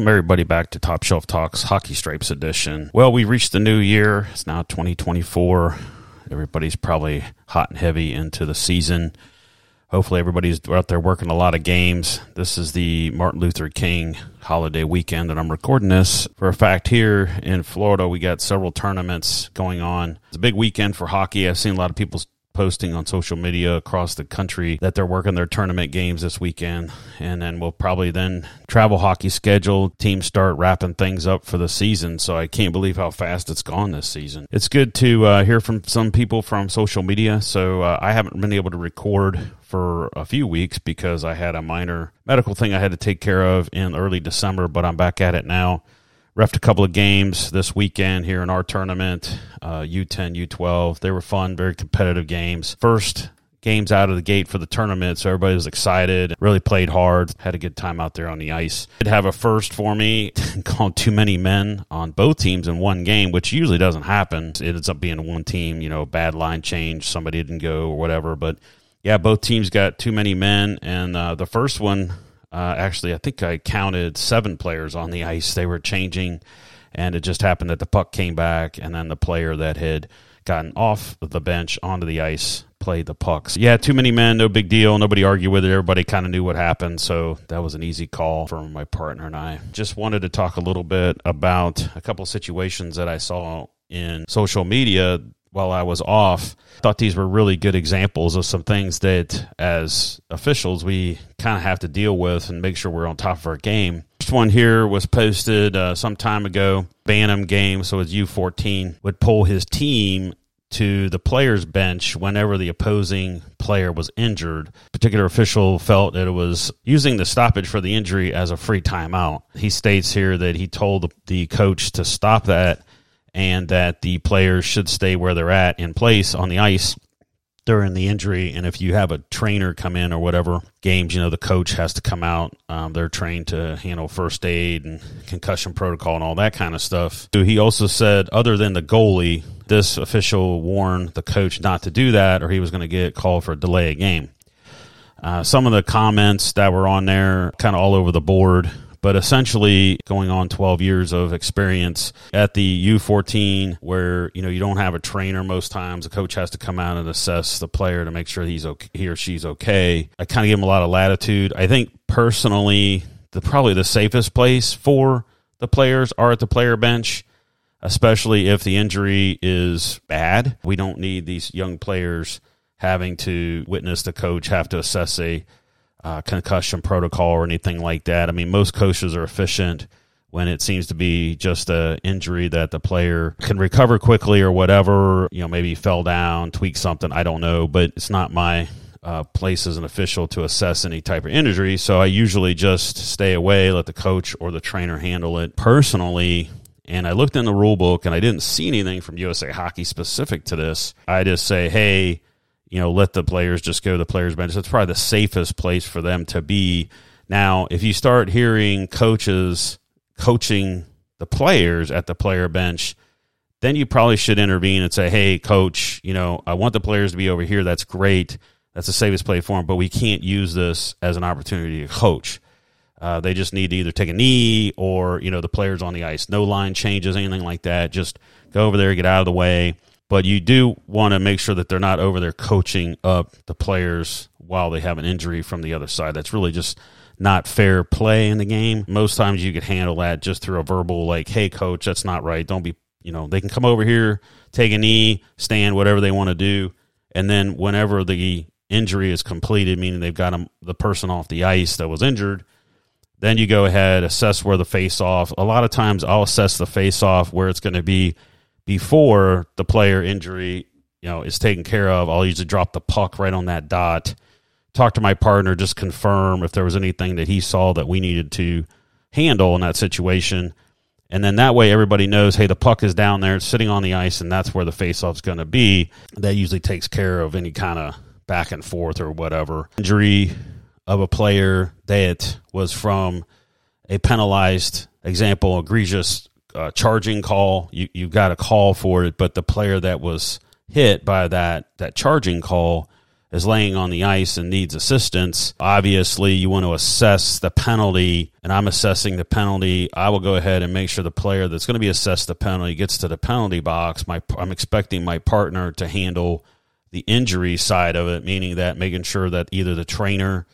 Welcome everybody back to Top Shelf Talks Hockey Stripes edition. Well, we reached the new year. It's now 2024. Everybody's probably hot and heavy into the season. Hopefully, everybody's out there working a lot of games. This is the Martin Luther King holiday weekend, and I'm recording this for a fact here in Florida. We got several tournaments going on. It's a big weekend for hockey. I've seen a lot of people posting on social media across the country that they're working their tournament games this weekend. And then we'll probably then travel hockey schedule, teams start wrapping things up for the season. So I can't believe how fast it's gone this season. It's good to uh, hear from some people from social media. So uh, I haven't been able to record for a few weeks because I had a minor medical thing I had to take care of in early December, but I'm back at it now refed a couple of games this weekend here in our tournament, uh, U10, U12. They were fun, very competitive games. First games out of the gate for the tournament, so everybody was excited. Really played hard. Had a good time out there on the ice. Did have a first for me called too many men on both teams in one game, which usually doesn't happen. It ends up being one team, you know, bad line change, somebody didn't go or whatever. But yeah, both teams got too many men, and uh, the first one uh, actually, I think I counted seven players on the ice. They were changing, and it just happened that the puck came back, and then the player that had gotten off the bench onto the ice played the pucks. Yeah, too many men, no big deal. Nobody argued with it. Everybody kind of knew what happened, so that was an easy call for my partner and I. Just wanted to talk a little bit about a couple situations that I saw in social media while I was off. Thought these were really good examples of some things that, as officials, we kind of have to deal with and make sure we're on top of our game. First one here was posted uh, some time ago. Bantam game, so it's U14, would pull his team to the player's bench whenever the opposing player was injured. Particular official felt that it was using the stoppage for the injury as a free timeout. He states here that he told the coach to stop that and that the players should stay where they're at in place on the ice during the injury. And if you have a trainer come in or whatever games, you know, the coach has to come out. Um, they're trained to handle first aid and concussion protocol and all that kind of stuff. So he also said, other than the goalie, this official warned the coach not to do that or he was going to get called for a delay of game. Uh, some of the comments that were on there, kind of all over the board, but essentially going on 12 years of experience at the U14 where you know you don't have a trainer most times. The coach has to come out and assess the player to make sure he's okay, he or she's okay. I kind of give him a lot of latitude. I think personally the probably the safest place for the players are at the player bench especially if the injury is bad. We don't need these young players having to witness the coach have to assess a uh, concussion protocol or anything like that. I mean, most coaches are efficient when it seems to be just a injury that the player can recover quickly or whatever. You know, maybe fell down, tweak something. I don't know, but it's not my uh, place as an official to assess any type of injury. So I usually just stay away, let the coach or the trainer handle it. Personally, and I looked in the rule book and I didn't see anything from USA Hockey specific to this. I just say, hey, you know, let the players just go to the players' bench. That's probably the safest place for them to be. Now, if you start hearing coaches coaching the players at the player bench, then you probably should intervene and say, hey, coach, you know, I want the players to be over here. That's great. That's the safest play for them, but we can't use this as an opportunity to coach. Uh, they just need to either take a knee or, you know, the players on the ice. No line changes, anything like that. Just go over there, get out of the way but you do want to make sure that they're not over there coaching up the players while they have an injury from the other side. That's really just not fair play in the game. Most times you could handle that just through a verbal, like, hey, coach, that's not right. Don't be, you know, they can come over here, take a knee, stand, whatever they want to do. And then whenever the injury is completed, meaning they've got them, the person off the ice that was injured, then you go ahead, assess where the face off. A lot of times I'll assess the face off where it's going to be before the player injury, you know, is taken care of, I'll usually drop the puck right on that dot. Talk to my partner, just confirm if there was anything that he saw that we needed to handle in that situation. And then that way everybody knows, hey, the puck is down there, it's sitting on the ice, and that's where the faceoff's going to be. That usually takes care of any kind of back and forth or whatever. Injury of a player that was from a penalized example, egregious uh, charging call. You you got a call for it, but the player that was hit by that that charging call is laying on the ice and needs assistance, obviously you want to assess the penalty, and I'm assessing the penalty. I will go ahead and make sure the player that's going to be assessed the penalty gets to the penalty box. My, I'm expecting my partner to handle the injury side of it, meaning that making sure that either the trainer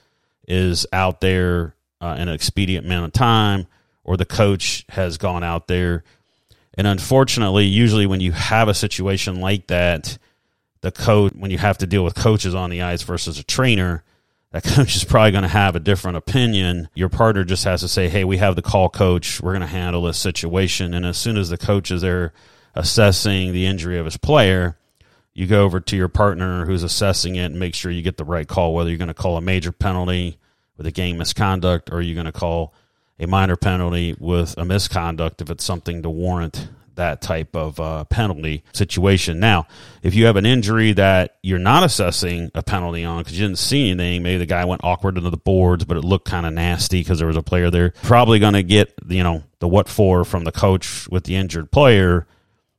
is out there uh, in an expedient amount of time or the coach has gone out there. And unfortunately, usually when you have a situation like that, the coach when you have to deal with coaches on the ice versus a trainer that coach is probably going to have a different opinion. Your partner just has to say hey we have the call coach. We're going to handle this situation. And as soon as the coach is there assessing the injury of his player you go over to your partner who's assessing it and make sure you get the right call whether you're going to call a major penalty with a game misconduct or you're going to call a minor penalty with a misconduct if it's something to warrant that type of uh, penalty situation. Now, if you have an injury that you're not assessing a penalty on because you didn't see anything, maybe the guy went awkward into the boards, but it looked kind of nasty because there was a player there, probably going to get you know the what for from the coach with the injured player.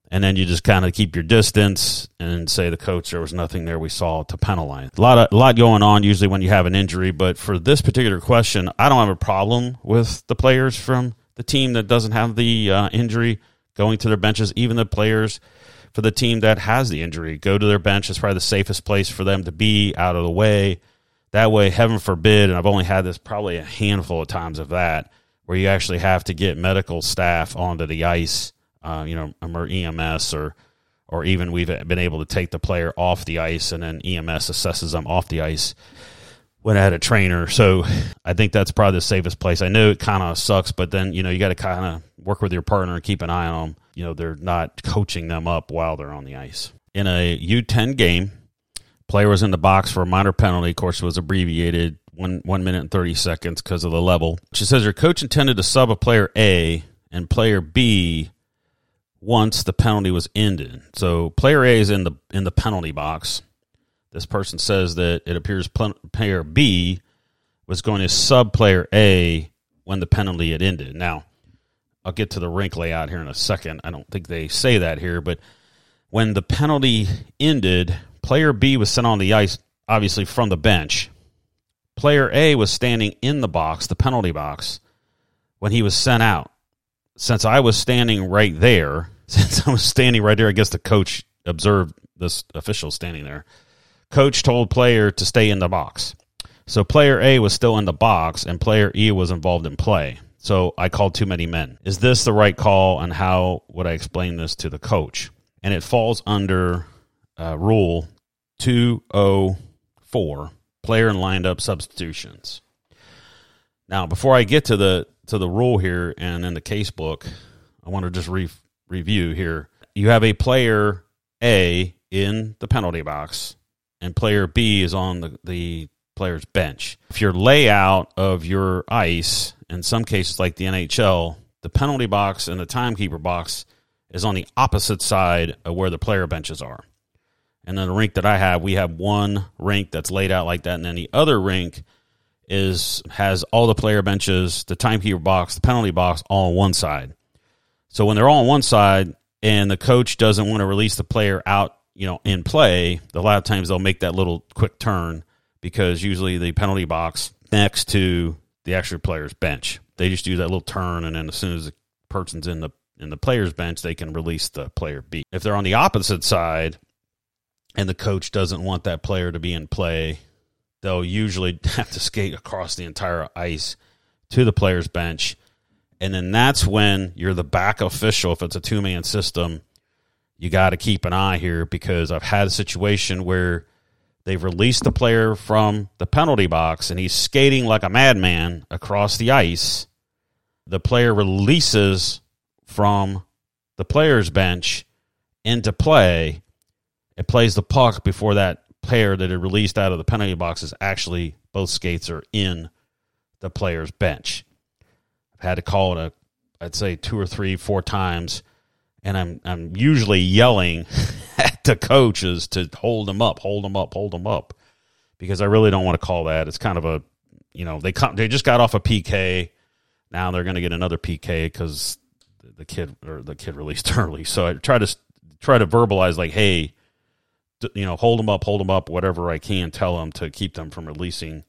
And then you just kind of keep your distance and say the coach there was nothing there we saw to penalize. A lot of a lot going on usually when you have an injury, but for this particular question, I don't have a problem with the players from the team that doesn't have the uh, injury going to their benches. Even the players for the team that has the injury go to their bench. It's probably the safest place for them to be out of the way. That way, heaven forbid, and I've only had this probably a handful of times of that, where you actually have to get medical staff onto the ice, uh, you know, or EMS or or even we've been able to take the player off the ice and then EMS assesses them off the ice when I had a trainer. So I think that's probably the safest place. I know it kind of sucks, but then, you know, you got to kind of work with your partner and keep an eye on them. You know, they're not coaching them up while they're on the ice. In a U10 game, player was in the box for a minor penalty. Of course, it was abbreviated one one minute and 30 seconds because of the level. She says her coach intended to sub a player A and player B once the penalty was ended. So player A is in the in the penalty box this person says that it appears player B was going to sub player A when the penalty had ended. Now, I'll get to the rink layout here in a second. I don't think they say that here, but when the penalty ended, player B was sent on the ice, obviously from the bench. Player A was standing in the box, the penalty box, when he was sent out. Since I was standing right there, since I was standing right there, I guess the coach observed this official standing there. Coach told player to stay in the box. So player A was still in the box and player E was involved in play. So I called too many men. Is this the right call and how would I explain this to the coach? And it falls under uh, rule 204 player and lined up substitutions. Now, before I get to the to the rule here and in the case book, I want to just re- review here. You have a player A in the penalty box and player B is on the, the player's bench. If your layout of your ice, in some cases like the NHL, the penalty box and the timekeeper box is on the opposite side of where the player benches are. And then the rink that I have, we have one rink that's laid out like that, and then the other rink is has all the player benches, the timekeeper box, the penalty box all on one side. So when they're all on one side and the coach doesn't want to release the player out you know, in play, a lot of times they'll make that little quick turn because usually the penalty box next to the actual player's bench. They just do that little turn, and then as soon as the person's in the in the player's bench, they can release the player B. If they're on the opposite side, and the coach doesn't want that player to be in play, they'll usually have to skate across the entire ice to the player's bench. And then that's when you're the back official, if it's a two man system, you got to keep an eye here because I've had a situation where they've released the player from the penalty box and he's skating like a madman across the ice. The player releases from the player's bench into play. It plays the puck before that player that had released out of the penalty box is actually both skates are in the player's bench. I've had to call it a, I'd say two or three, four times and I'm I'm usually yelling at the coaches to hold them up, hold them up, hold them up, because I really don't want to call that. It's kind of a, you know, they come, they just got off a PK, now they're going to get another PK because the kid or the kid released early. So I try to try to verbalize like, hey, you know, hold them up, hold them up, whatever I can tell them to keep them from releasing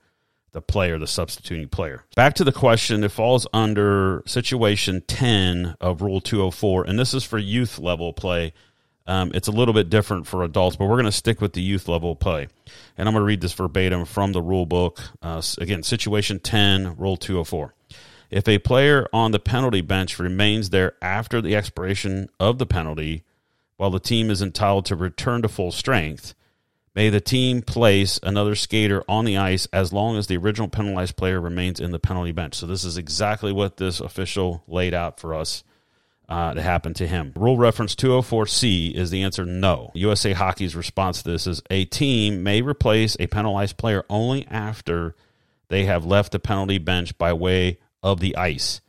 the player, the substituting player. Back to the question, it falls under situation 10 of Rule 204, and this is for youth level play. Um, it's a little bit different for adults, but we're going to stick with the youth level play. And I'm going to read this verbatim from the rule book. Uh, again, situation 10, Rule 204. If a player on the penalty bench remains there after the expiration of the penalty, while the team is entitled to return to full strength, may the team place another skater on the ice as long as the original penalized player remains in the penalty bench. So, this is exactly what this official laid out for us uh, to happen to him. Rule reference 204C is the answer no. USA Hockey's response to this is a team may replace a penalized player only after they have left the penalty bench by way of the ice.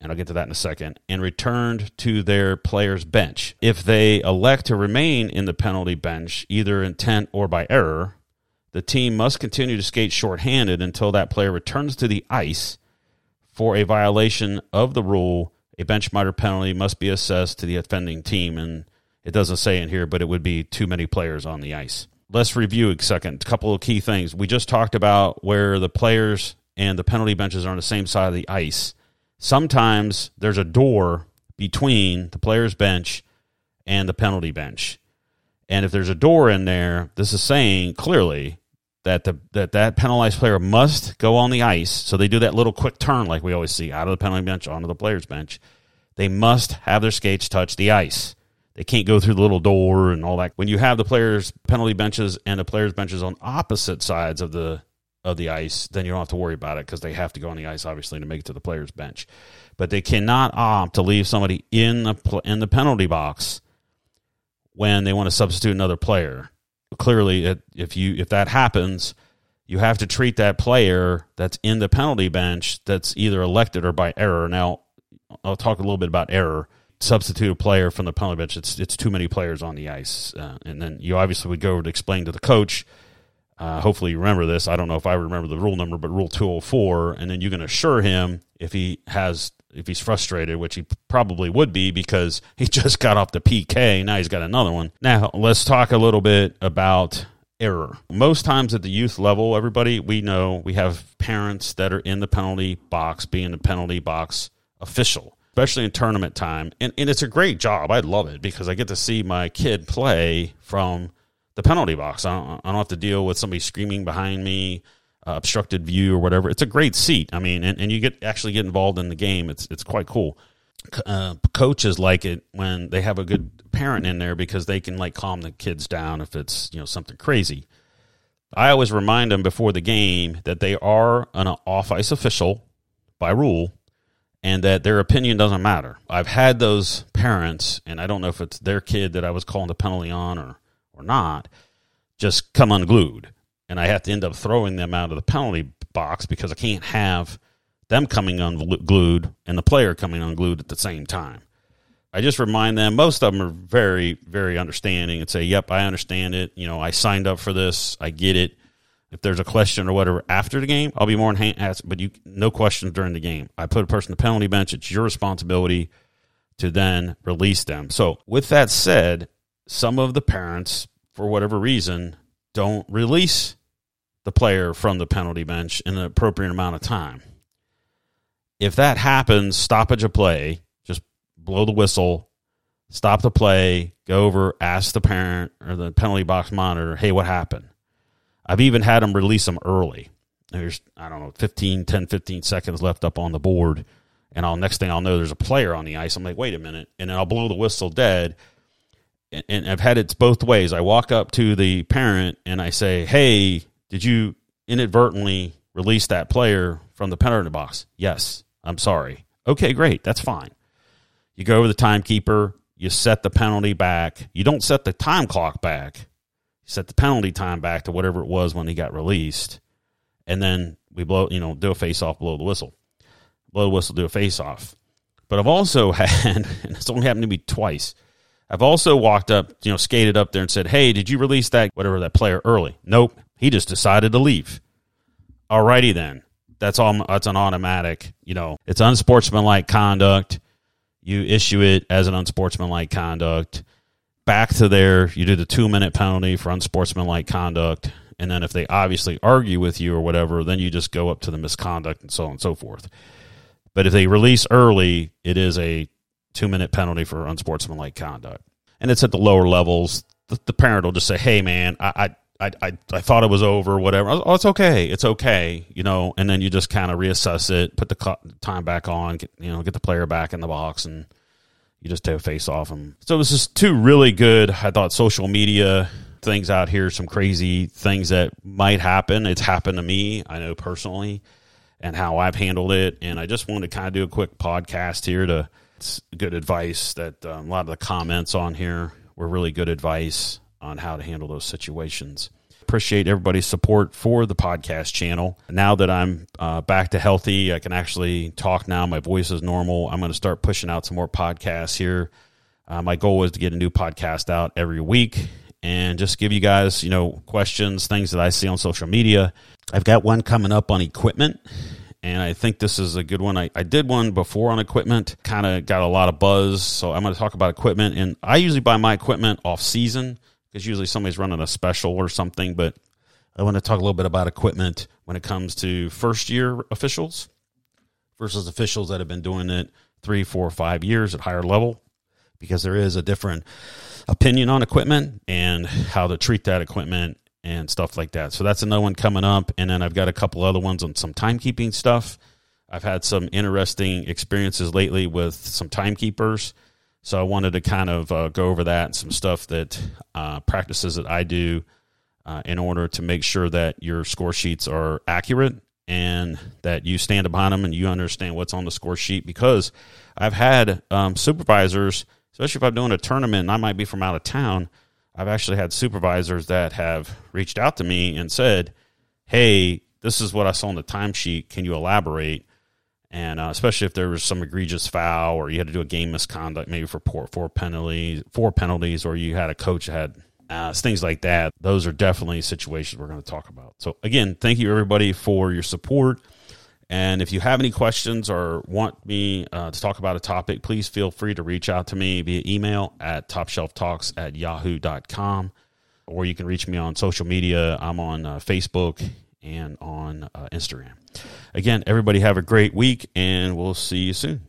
And I'll get to that in a second, and returned to their player's bench. If they elect to remain in the penalty bench, either intent or by error, the team must continue to skate shorthanded until that player returns to the ice for a violation of the rule a bench minor penalty must be assessed to the offending team. And it doesn't say in here, but it would be too many players on the ice. Let's review a second. A couple of key things. We just talked about where the players and the penalty benches are on the same side of the ice. Sometimes there's a door between the player's bench and the penalty bench. And if there's a door in there, this is saying clearly that the that that penalized player must go on the ice. So they do that little quick turn like we always see out of the penalty bench onto the player's bench. They must have their skates touch the ice. They can't go through the little door and all that. When you have the players penalty benches and the players benches on opposite sides of the of the ice, then you don't have to worry about it because they have to go on the ice obviously to make it to the players bench. But they cannot opt to leave somebody in the in the penalty box when they want to substitute another player. Clearly it, if you if that happens you have to treat that player that's in the penalty bench that's either elected or by error. Now i'll talk a little bit about error. Substitute a player from the penalty bench it's it's too many players on the ice uh, and then you obviously would go over to explain to the coach uh, hopefully you remember this i don't know if i remember the rule number but rule 204 and then you can assure him if he has if he's frustrated, which he probably would be because he just got off the PK. Now he's got another one. Now let's talk a little bit about error. Most times at the youth level, everybody, we know we have parents that are in the penalty box, being the penalty box official, especially in tournament time. And, and it's a great job. I love it because I get to see my kid play from the penalty box. I don't, I don't have to deal with somebody screaming behind me uh, obstructed view or whatever. It's a great seat. I mean, and, and you get actually get involved in the game. It's it's quite cool. Uh, coaches like it when they have a good parent in there because they can like calm the kids down if it's you know something crazy. I always remind them before the game that they are an off ice official by rule and that their opinion doesn't matter. I've had those parents, and I don't know if it's their kid that I was calling the penalty on or, or not, just come unglued and I have to end up throwing them out of the penalty box because I can't have them coming unglued and the player coming unglued at the same time. I just remind them, most of them are very, very understanding and say, Yep, I understand it. You know, I signed up for this. I get it. If there's a question or whatever after the game, I'll be more than happy. But you, no questions during the game. I put a person on the penalty bench. It's your responsibility to then release them. So, with that said, some of the parents, for whatever reason, don't release the player from the penalty bench in an appropriate amount of time. If that happens, stoppage of play, just blow the whistle, stop the play, go over, ask the parent or the penalty box monitor, hey, what happened? I've even had them release them early. There's, I don't know, 15, 10, 15 seconds left up on the board. And I'll next thing I'll know there's a player on the ice. I'm like, wait a minute. And then I'll blow the whistle dead. And, I've had it both ways. I walk up to the parent and I say, hey, did you inadvertently release that player from the penalty box? Yes. I'm sorry. Okay, great. That's fine. You go over the timekeeper, you set the penalty back. You don't set the time clock back. You set the penalty time back to whatever it was when he got released. And then we blow, you know, do a face off, blow the whistle. Blow the whistle, do a face off. But I've also had, and it's only happened to me twice. I've also walked up, you know, skated up there and said, Hey, did you release that, whatever, that player early? Nope. He just decided to leave. Alrighty then. That's all. That's an automatic. You know, it's unsportsmanlike conduct. You issue it as an unsportsmanlike conduct. back to there, you do the two minute penalty for unsportsmanlike conduct. And then if they obviously argue with you or whatever, then you just go up to the misconduct and so on and so forth. But if they release early, it is a two minute penalty for unsportsmanlike conduct. And it's at the lower levels. The, the parent will just say, hey, man, I, I, I, I thought it was over, whatever. Oh, it's okay. It's okay. You know, and then you just kind of reassess it, put the time back on, get, you know, get the player back in the box and you just take a face off them. So this is two really good, I thought, social media things out here, some crazy things that might happen. It's happened to me, I know personally, and how I've handled it. And I just wanted to kind of do a quick podcast here to good advice that um, a lot of the comments on here were really good advice on how to handle those situations appreciate everybody's support for the podcast channel. Now that I'm uh, back to healthy, I can actually talk now. My voice is normal. I'm going to start pushing out some more podcasts here. Uh, my goal is to get a new podcast out every week and just give you guys, you know, questions, things that I see on social media. I've got one coming up on equipment and I think this is a good one. I, I did one before on equipment, kind of got a lot of buzz. So I'm going to talk about equipment. And I usually buy my equipment off season because usually somebody's running a special or something. But I want to talk a little bit about equipment when it comes to first year officials versus officials that have been doing it three, four, five years at higher level, because there is a different opinion on equipment and how to treat that equipment and stuff like that. So that's another one coming up. And then I've got a couple other ones on some timekeeping stuff. I've had some interesting experiences lately with some timekeepers so I wanted to kind of uh, go over that and some stuff that uh, practices that I do uh, in order to make sure that your score sheets are accurate and that you stand upon them and you understand what's on the score sheet. Because I've had um, supervisors, especially if I'm doing a tournament and I might be from out of town, I've actually had supervisors that have reached out to me and said, "Hey, this is what I saw on the timesheet. Can you elaborate?" and uh, especially if there was some egregious foul or you had to do a game misconduct, maybe for four, four penalties, four penalties, or you had a coach had uh, things like that. Those are definitely situations we're going to talk about. So again, thank you everybody for your support. And if you have any questions or want me uh, to talk about a topic, please feel free to reach out to me via email at topshelftalks at yahoo.com. Or you can reach me on social media. I'm on uh, Facebook and on uh, Instagram. Again, everybody have a great week, and we'll see you soon.